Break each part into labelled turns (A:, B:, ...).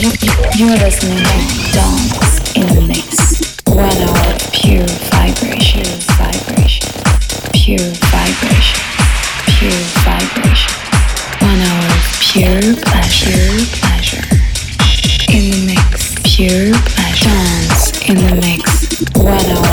A: You're listening to Dance in the Mix. One hour pure vibration, vibration, pure vibration, pure vibration. One hour pure pleasure, pleasure. In the mix, pure pleasure. Dance in the mix. One hour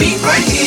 B: Be right here.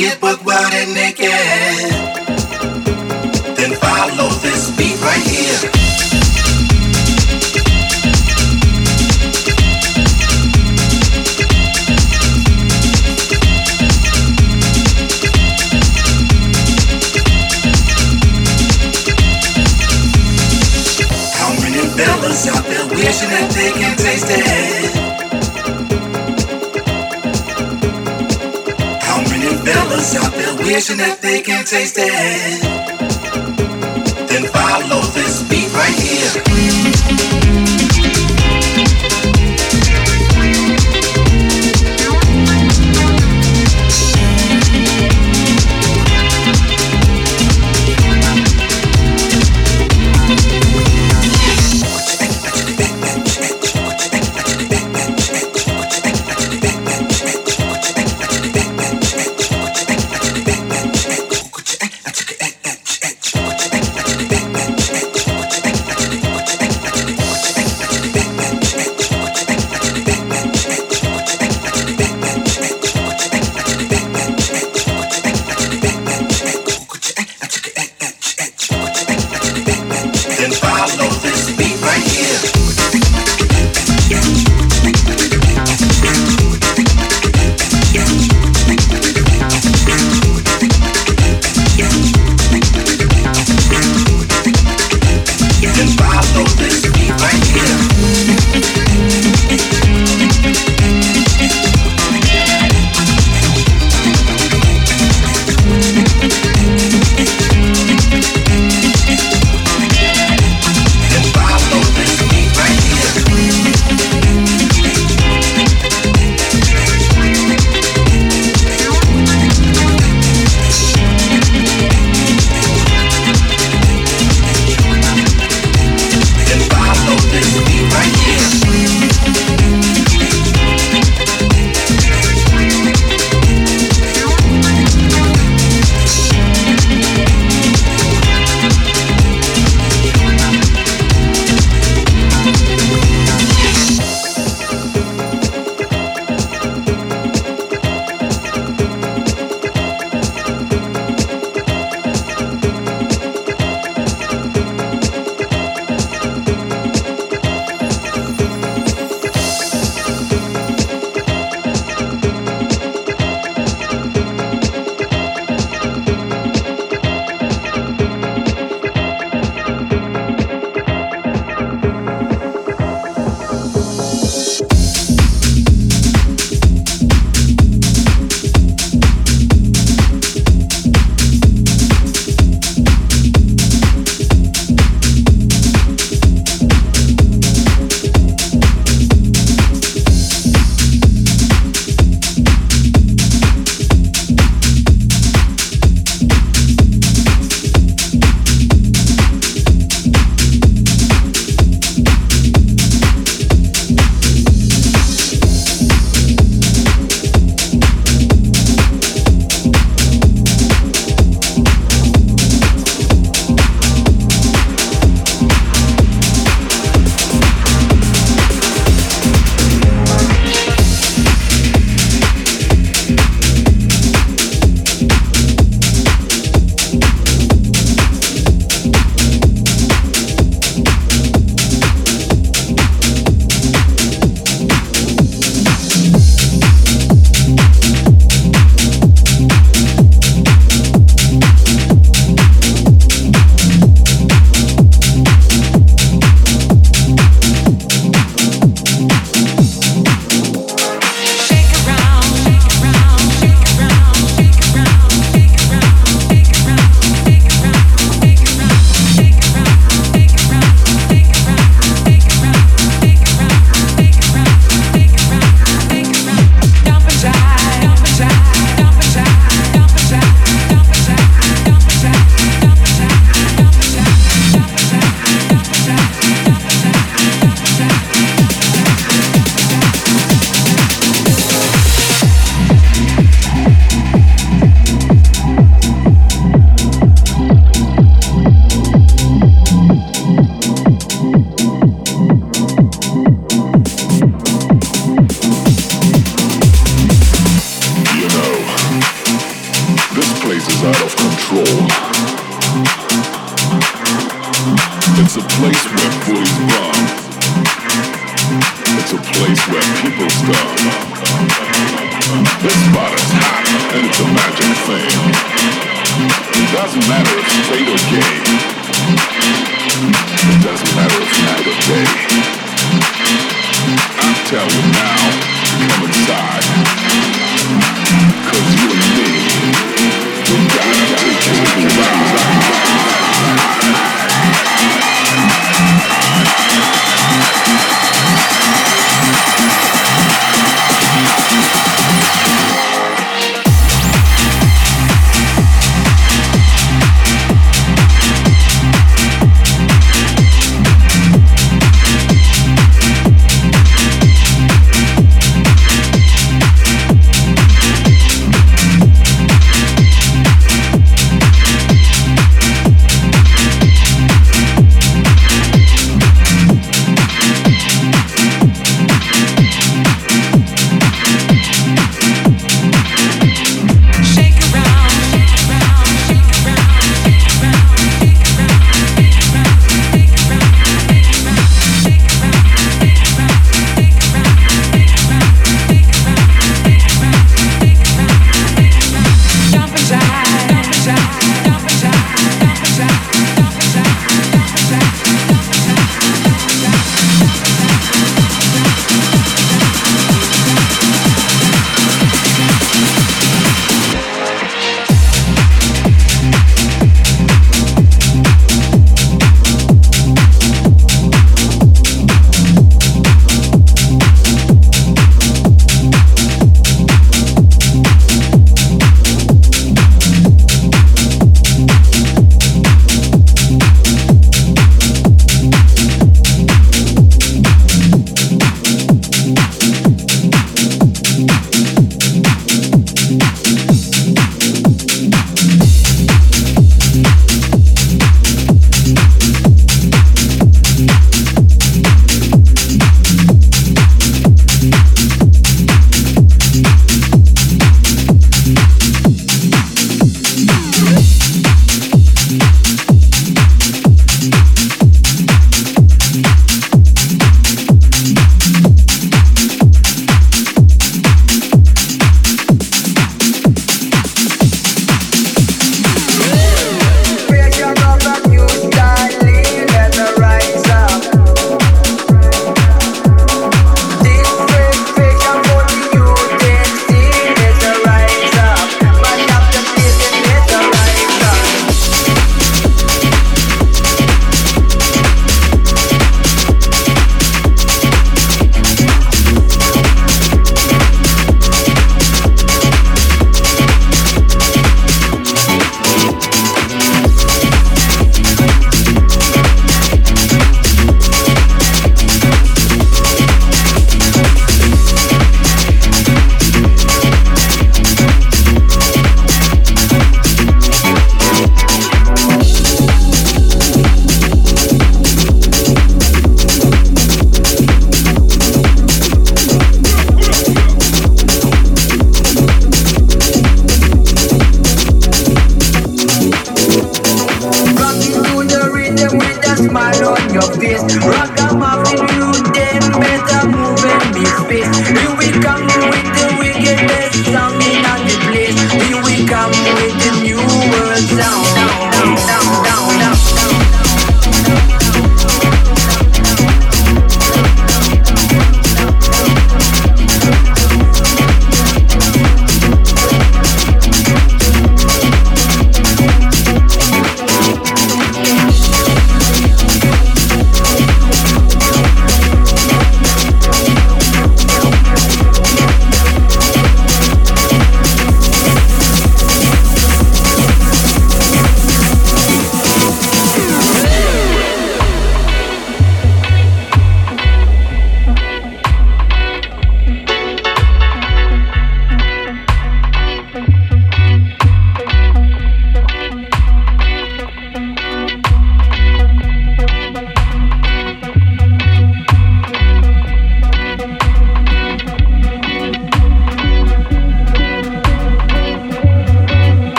B: Get buck body naked? Taste it?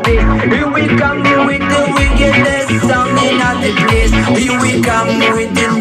C: Here we come with the wickedness. Something in the place. We will come with the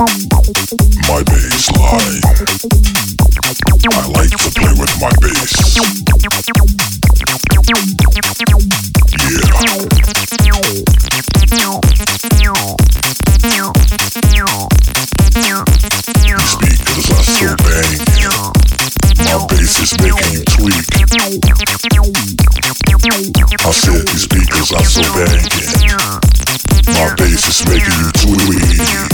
D: My bass line. I like to play with my bass. Yeah. Speakers are so banging. My bass is making you tweak. I said these speakers are so. My bass is making you tweak.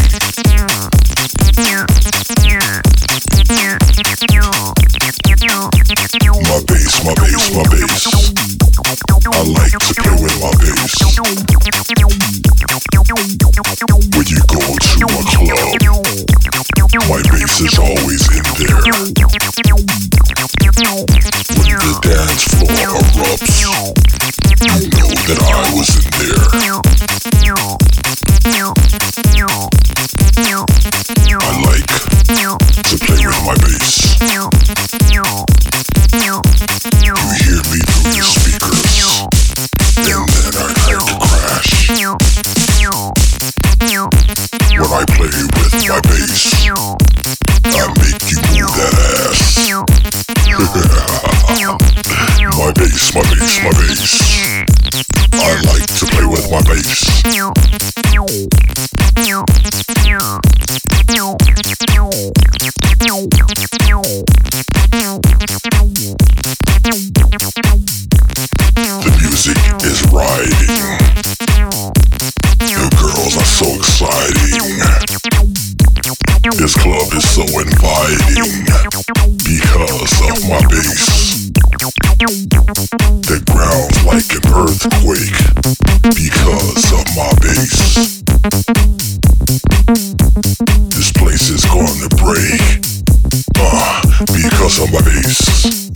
D: my bass, my bass. I like to play with my bass. When you go to a club, my bass is always in there. When the dance floor erupts, you know that I was in there. I like to play with my bass. I play with my bass. I make you move that ass. my bass, my bass, my bass. I like to play with my bass. The music is riding. This club is so inviting because of my bass. The ground's like an earthquake because of my bass. This place is going to break uh, because of my bass.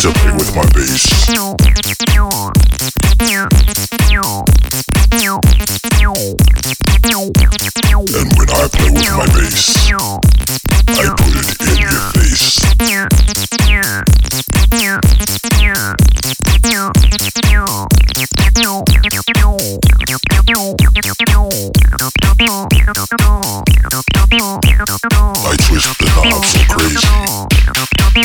D: to play with my bass. And when I play with my bass, I put it in your face. I twist the knob so crazy. They